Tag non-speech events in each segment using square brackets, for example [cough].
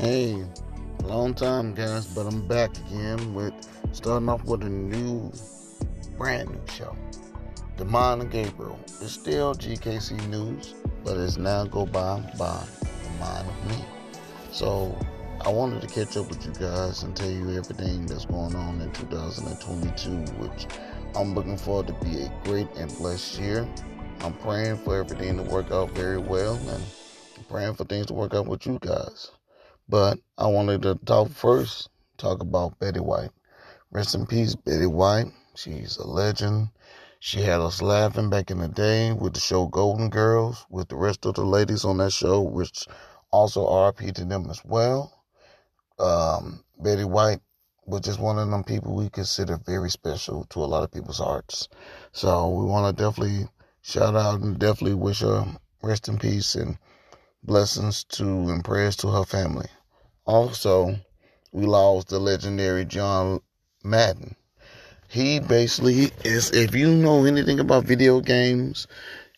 Hey, long time guys, but I'm back again with starting off with a new, brand new show. The Mind of Gabriel. It's still GKC News, but it's now go by by the mind of me. So I wanted to catch up with you guys and tell you everything that's going on in 2022, which I'm looking forward to be a great and blessed year. I'm praying for everything to work out very well and I'm praying for things to work out with you guys. But I wanted to talk first, talk about Betty White. Rest in peace, Betty White. She's a legend. She had us laughing back in the day with the show Golden Girls, with the rest of the ladies on that show, which also RP to them as well. Um, Betty White was just one of them people we consider very special to a lot of people's hearts. So we want to definitely shout out and definitely wish her rest in peace and blessings to and prayers to her family. Also, we lost the legendary John Madden. He basically is, if you know anything about video games,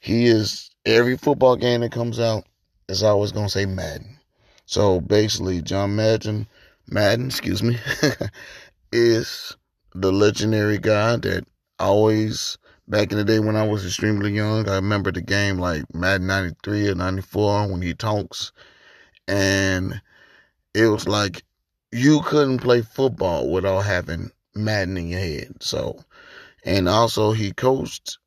he is every football game that comes out is always going to say Madden. So basically, John Madden, Madden, excuse me, [laughs] is the legendary guy that always, back in the day when I was extremely young, I remember the game like Madden 93 or 94 when he talks. And it was like you couldn't play football without having Madden in your head. So, and also he coached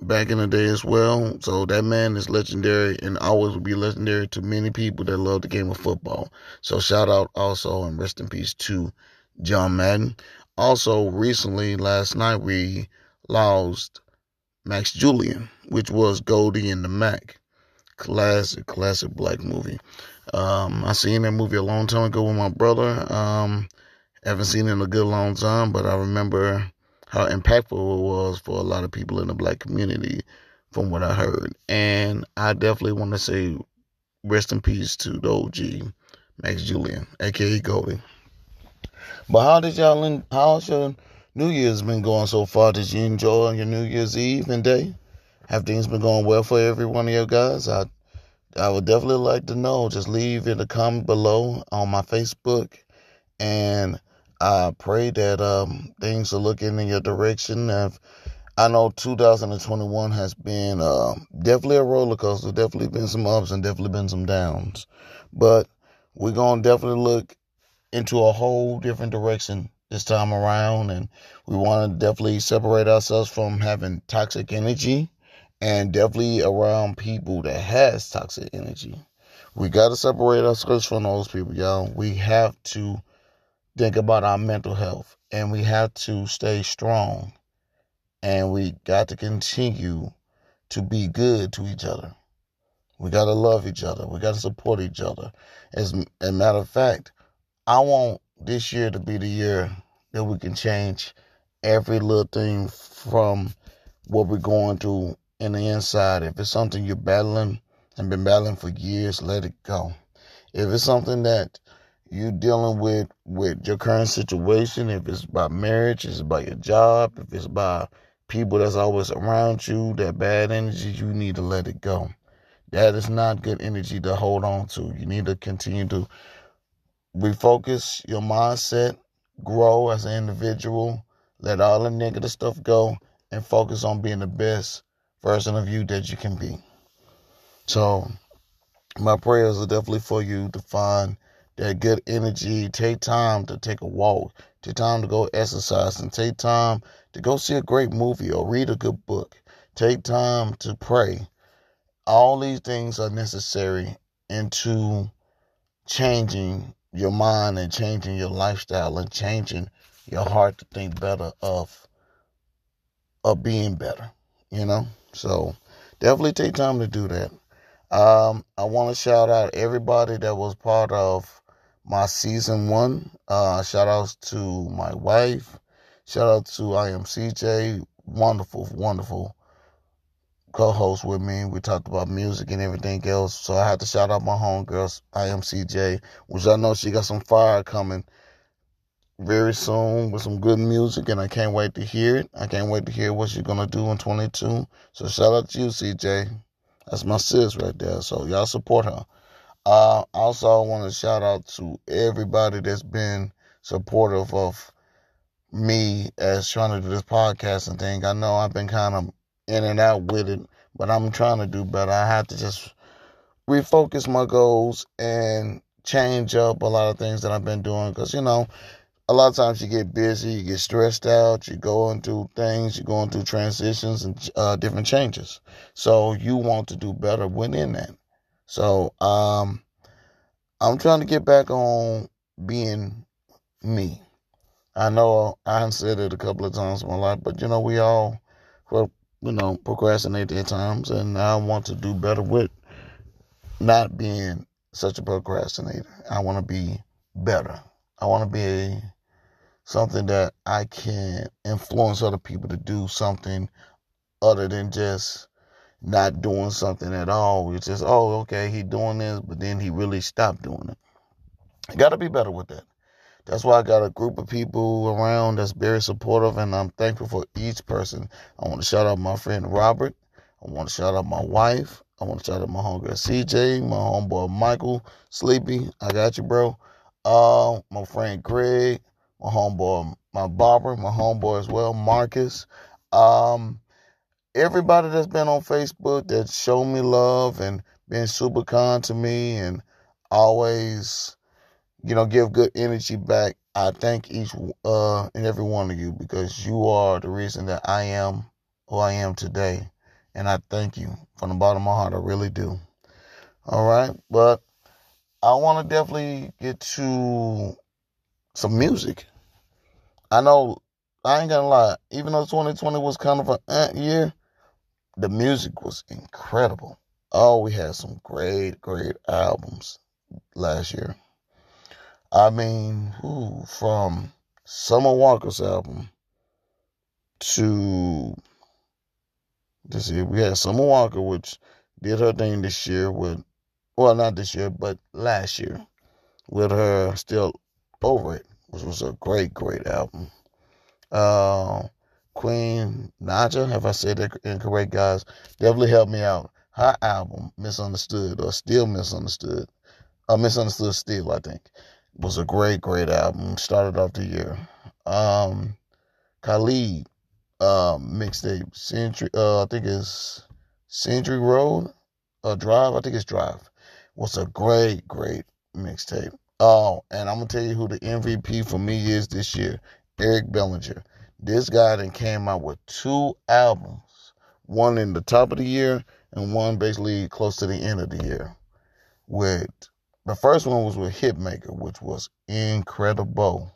back in the day as well. So that man is legendary and always will be legendary to many people that love the game of football. So shout out also and rest in peace to John Madden. Also, recently, last night, we lost Max Julien, which was Goldie and the Mack. Classic, classic black movie. Um, I seen that movie a long time ago with my brother. Um, haven't seen it in a good long time, but I remember how impactful it was for a lot of people in the black community from what I heard. And I definitely want to say rest in peace to the OG, Max Julien, aka Goldie. But how did y'all, how's your New Year's been going so far? Did you enjoy your New Year's Eve and day? Have things been going well for every one of you guys? I I would definitely like to know. Just leave in the comment below on my Facebook. And I pray that um, things are looking in your direction. If, I know 2021 has been uh, definitely a roller coaster, definitely been some ups and definitely been some downs. But we're to definitely look into a whole different direction this time around. And we want to definitely separate ourselves from having toxic energy and definitely around people that has toxic energy. We got to separate ourselves from those people, y'all. We have to think about our mental health and we have to stay strong and we got to continue to be good to each other. We got to love each other. We got to support each other. As a matter of fact, I want this year to be the year that we can change every little thing from what we're going through in the inside. If it's something you're battling and been battling for years, let it go. If it's something that you're dealing with with your current situation, if it's about marriage, if it's about your job, if it's about people that's always around you, that bad energy, you need to let it go. That is not good energy to hold on to. You need to continue to refocus your mindset, grow as an individual, let all the negative stuff go, and focus on being the best version of you that you can be. So, my prayers are definitely for you to find that good energy. Take time to take a walk. Take time to go exercise and take time to go see a great movie or read a good book. Take time to pray. All these things are necessary into changing your mind and changing your lifestyle and changing your heart to think better of of being better, you know? So definitely take time to do that. Um, I want to shout out everybody that was part of my season one. Uh, shout outs to my wife. Shout out to IMCJ. Wonderful, wonderful co-host with me. We talked about music and everything else. So I had to shout out my homegirls, IMCJ, which I know she got some fire coming very soon with some good music, and I can't wait to hear it. I can't wait to hear what she's gonna do in 22. So shout out to you, CJ. That's my sis right there. So y'all support her. Uh, also, I want to shout out to everybody that's been supportive of me as trying to do this podcasting thing. I know I've been kind of in and out with it, but I'm trying to do better. I have to just refocus my goals and change up a lot of things that I've been doing because, you know, a lot of times you get busy, you get stressed out, you're going through things, you're going through transitions and uh, different changes. So you want to do better within that. So um, I'm trying to get back on being me. I know I've said it a couple of times in my life, but you know we all, well, you know, procrastinate at times, and I want to do better with not being such a procrastinator. I want to be better. I want to be something that I can influence other people to do something other than just not doing something at all. It's just, oh, okay, he doing this, but then he really stopped doing it. I got to be better with that. That's why I got a group of people around that's very supportive, and I'm thankful for each person. I want to shout out my friend Robert. I want to shout out my wife. I want to shout out my homegirl CJ, my homeboy Michael Sleepy. I got you, bro. Uh, my friend Greg, my homeboy, my barber, my homeboy as well, Marcus. Um, everybody that's been on Facebook that showed me love and been super kind to me and always, you know, give good energy back. I thank each uh, and every one of you because you are the reason that I am who I am today. And I thank you from the bottom of my heart. I really do. All right. But I want to definitely get to some music. I know I ain't gonna lie, even though 2020 was kind of an eh, year, the music was incredible. Oh, we had some great, great albums last year. I mean, who from Summer Walker's album to this year we had Summer Walker, which did her thing this year with, well, not this year, but last year with her still over it, which was a great, great album. Uh, Queen Naija, have I said that incorrect, guys? Definitely helped me out. Her album, Misunderstood, or Still Misunderstood, uh, Misunderstood Still, I think, was a great, great album. Started off the year. Um, Khalid, uh, mixtape, Century, uh, I think it's Century Road, uh, Drive, I think it's Drive, was a great, great mixtape. Oh, and I'm gonna tell you who the MVP for me is this year, Eric Bellinger. This guy then came out with two albums, one in the top of the year and one basically close to the end of the year. With the first one was with Hitmaker, which was incredible.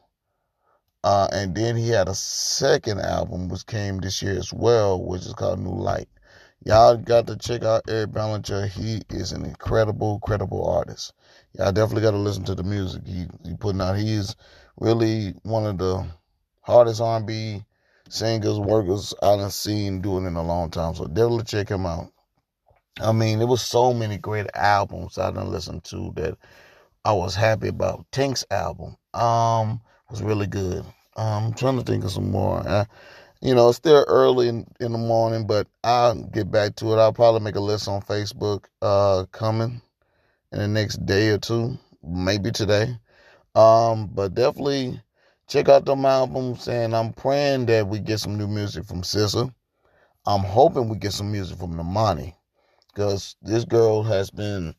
Uh, and then he had a second album which came this year as well, which is called New Light. Y'all got to check out Eric Bellinger. He is an incredible, credible artist. Y'all definitely got to listen to the music he he putting out. He's really one of the hardest R&B singers, workers I have seen doing in a long time. So definitely check him out. I mean, there was so many great albums I didn't listen to that I was happy about. Tank's album um was really good. I'm trying to think of some more. I, you know, it's still early in, in the morning, but I'll get back to it. I'll probably make a list on Facebook uh coming in the next day or two, maybe today. Um, but definitely check out them albums, and I'm praying that we get some new music from SZA. I'm hoping we get some music from Normani, because this girl has been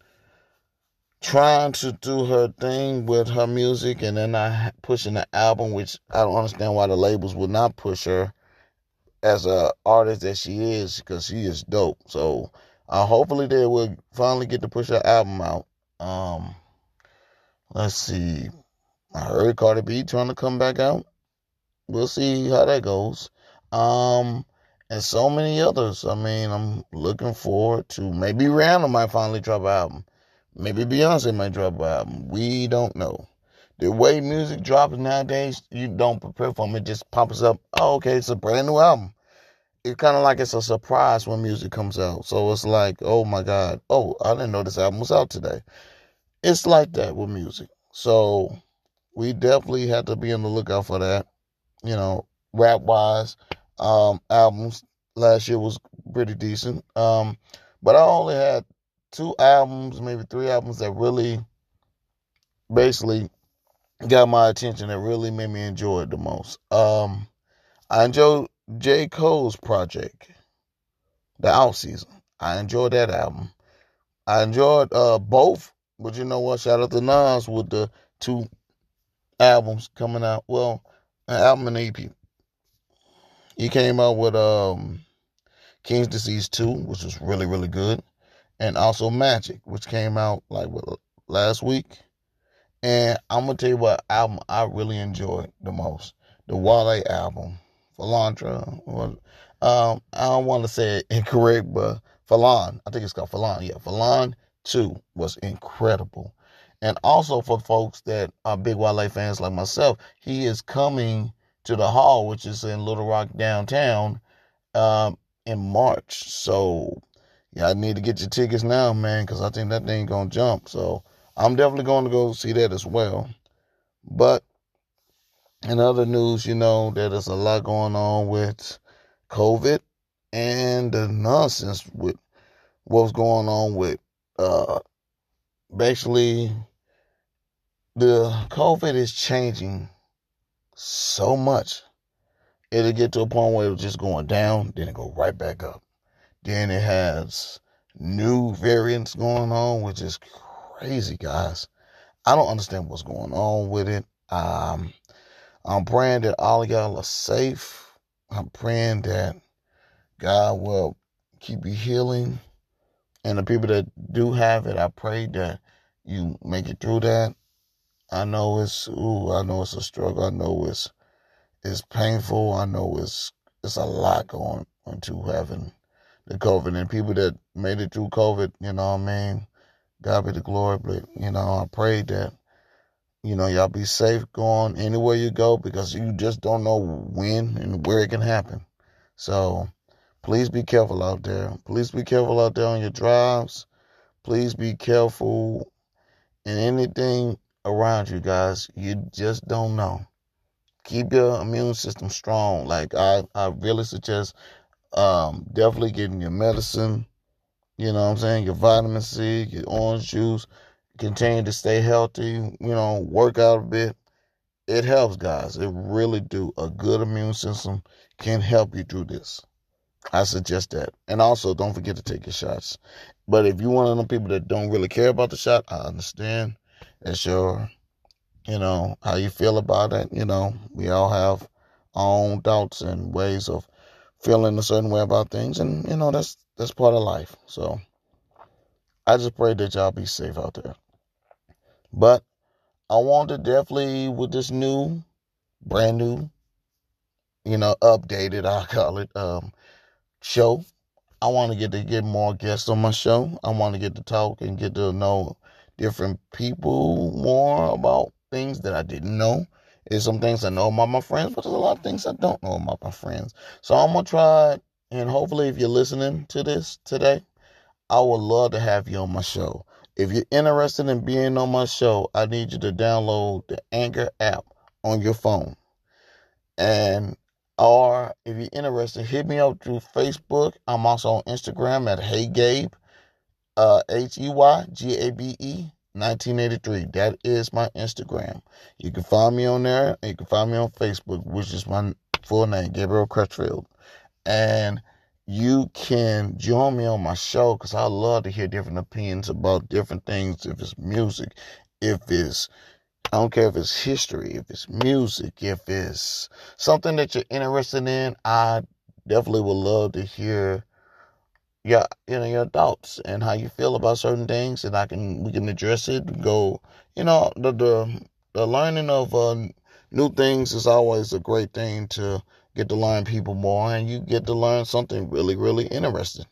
trying to do her thing with her music, and then not pushing the album, which I don't understand why the labels would not push her as a artist that she is, because she is dope. So uh, hopefully they will finally get to push her album out. Um, let's see. I heard Cardi B trying to come back out. We'll see how that goes. Um, and so many others. I mean, I'm looking forward to maybe Rihanna might finally drop an album. Maybe Beyonce might drop an album. We don't know. The way music drops nowadays, you don't prepare for them. It just pops up. Oh, okay, it's a brand new album. It's kind of like it's a surprise when music comes out. So it's like, oh my God. Oh, I didn't know this album was out today. It's like that with music. So we definitely had to be on the lookout for that. You know, rap wise, um, albums last year was pretty decent. Um, but I only had two albums, maybe three albums that really basically got my attention that really made me enjoy it the most. Um, I enjoyed J. Cole's project, The Off-Season. I enjoyed that album. I enjoyed uh, both, but you know what? Shout out to Nas with the two albums coming out. Well, an album and EP. He came out with um, King's Disease 2, which was really, really good. And also Magic, which came out like what, last week. And I'm gonna tell you what album I really enjoyed the most. The Wale album. Philandra. Um, I don't want to say it [laughs] incorrect, but Falon. I think it's called Falon. Yeah, Falon 2 was incredible. And also for folks that are big Wale fans like myself, he is coming to the hall, which is in Little Rock downtown, um, in March. So I need to get your tickets now, man, because I think that thing gonna jump. So I'm definitely going to go see that as well. But in other news, you know, that there's a lot going on with COVID and the nonsense with what's going on with uh basically the COVID is changing so much. It'll get to a point where it's just going down, then it go right back up. Then it has new variants going on, which is crazy, guys. I don't understand what's going on with it. Um, I'm praying that all of y'all are safe. I'm praying that God will keep you healing. And the people that do have it, I pray that you make it through that. I know it's ooh, I know it's a struggle. I know it's it's painful. I know it's it's a lot going into having the COVID and people that made it through COVID, you know what I mean? God be the glory. But you know, I pray that you know y'all be safe going anywhere you go because you just don't know when and where it can happen. So please be careful out there. Please be careful out there on your drives. Please be careful in anything around you guys. You just don't know. Keep your immune system strong. Like I, I really suggest um, definitely getting your medicine. You know what I'm saying? Your vitamin C, your orange juice. Continue to stay healthy. You know, work out a bit. It helps, guys. It really do. A good immune system can help you through this. I suggest that. And also, don't forget to take your shots. But if you're one of them people that don't really care about the shot, I understand. It's your, you know, how you feel about it. You know, we all have our own doubts and ways of feeling a certain way about things, and you know, that's that's part of life. So I just pray that y'all be safe out there. But I want to definitely with this new, brand new, you know, updated, [laughs] I call it, um, show. I want to get to get more guests on my show. I want to get to talk and get to know different people more about things that I didn't know. There's some things I know about my friends, but there's a lot of things I don't know about my friends. So I'm gonna try, and hopefully, if you're listening to this today, I would love to have you on my show. If you're interested in being on my show, I need you to download the Anchor app on your phone. And or if you're interested, hit me up through Facebook. I'm also on Instagram at Hey Gabe, uh, H E Y G A B E 1983. That is my Instagram. You can find me on there. You can find me on Facebook, which is my full name, Gabriel Crutchfield. And you can join me on my show because I love to hear different opinions about different things. If it's music, if it's I don't care if it's history, if it's music, if it's something that you're interested in, I definitely would love to hear your you know your thoughts and how you feel about certain things, and I can we can address it. Go, you know, the the the learning of uh, new things is always a great thing to get to learn people more, and you get to learn something really really interesting.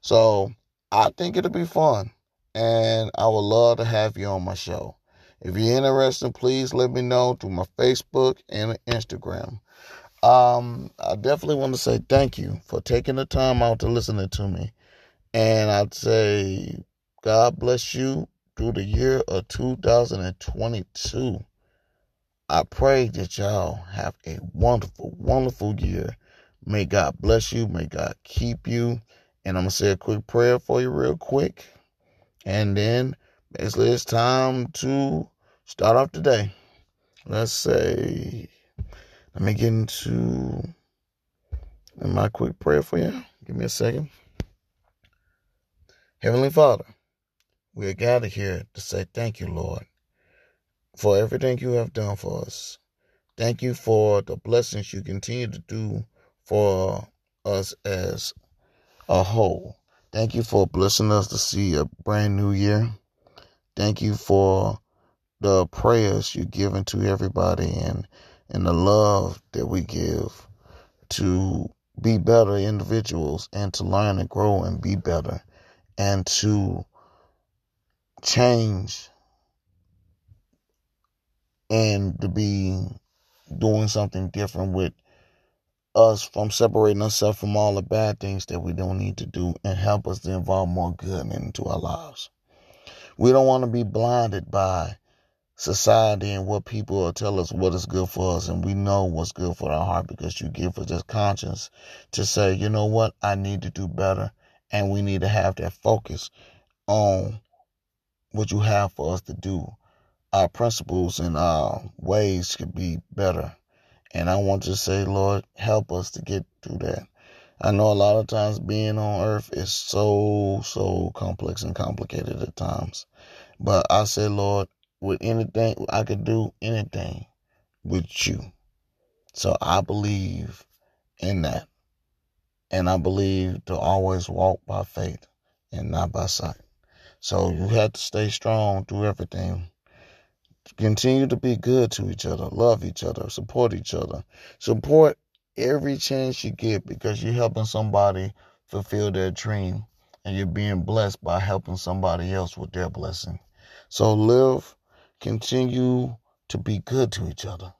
So I think it'll be fun, and I would love to have you on my show. If you're interested, please let me know through my Facebook and Instagram. Um, I definitely want to say thank you for taking the time out to listen to me. And I'd say God bless you through the year of 2022. I pray that y'all have a wonderful, wonderful year. May God bless you. May God keep you. And I'm going to say a quick prayer for you, real quick. And then basically it's time to start off the day. Let's say, let me get into my quick prayer for you. Give me a second. Heavenly Father, we are gathered here to say thank you, Lord, for everything you have done for us. Thank you for the blessings you continue to do for us as a whole. Thank you for blessing us to see a brand new year. Thank you for the prayers you give to everybody and and the love that we give to be better individuals and to learn and grow and be better and to change and to be doing something different with us from separating ourselves from all the bad things that we don't need to do and help us to involve more good into our lives. We don't want to be blinded by society and what people will tell us what is good for us and we know what's good for our heart because you give us this conscience to say, you know what, I need to do better and we need to have that focus on what you have for us to do. Our principles and our ways could be better. And I want to say, Lord, help us to get through that. I know a lot of times being on earth is so, so complex and complicated at times. But I say, Lord, with anything, I could do anything with you. So I believe in that. And I believe to always walk by faith and not by sight. So you have to stay strong through everything. Continue to be good to each other, love each other, support each other. Support every chance you get because you're helping somebody fulfill their dream and you're being blessed by helping somebody else with their blessing. So live, continue to be good to each other,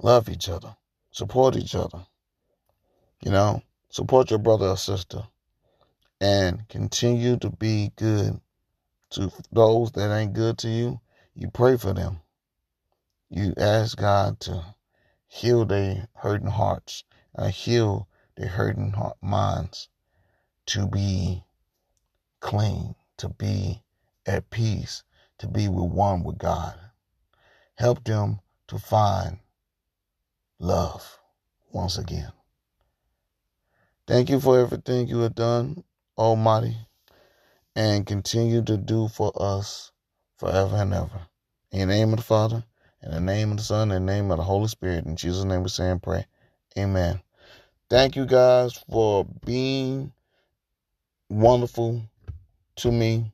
love each other, support each other. You know, support your brother or sister and continue to be good to those that ain't good to you, you pray for them. You ask God to heal their hurting hearts and heal their hurting heart, minds to be clean, to be at peace, to be with one with God. Help them to find love once again. Thank you for everything you have done, Almighty and continue to do for us forever and ever. In the name of the Father, in the name of the Son, in the name of the Holy Spirit. In Jesus' name we say and pray. Amen. Thank you guys for being wonderful to me.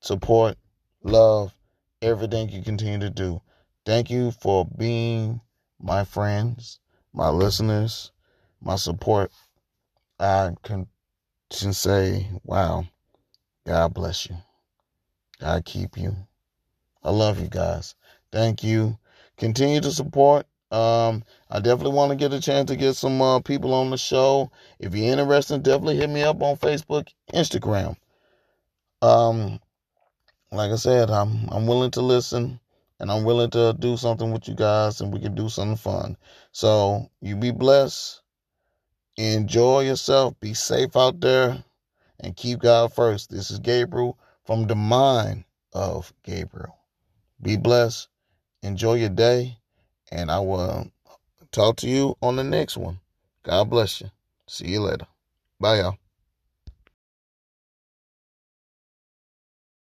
Support, love, everything you continue to do. Thank you for being my friends, my listeners, my support. I can, can say, wow, God bless you. God keep you. I love you guys. Thank you. Continue to support. Um, I definitely want to get a chance to get some uh, people on the show. If you're interested, definitely hit me up on Facebook, Instagram. Um, like I said, I'm I'm willing to listen and I'm willing to do something with you guys and we can do something fun. So you be blessed. Enjoy yourself. Be safe out there and keep God first. This is Gabriel from the mind of Gabriel. Be blessed. Enjoy your day. And I will talk to you on the next one. God bless you. See you later. Bye, y'all.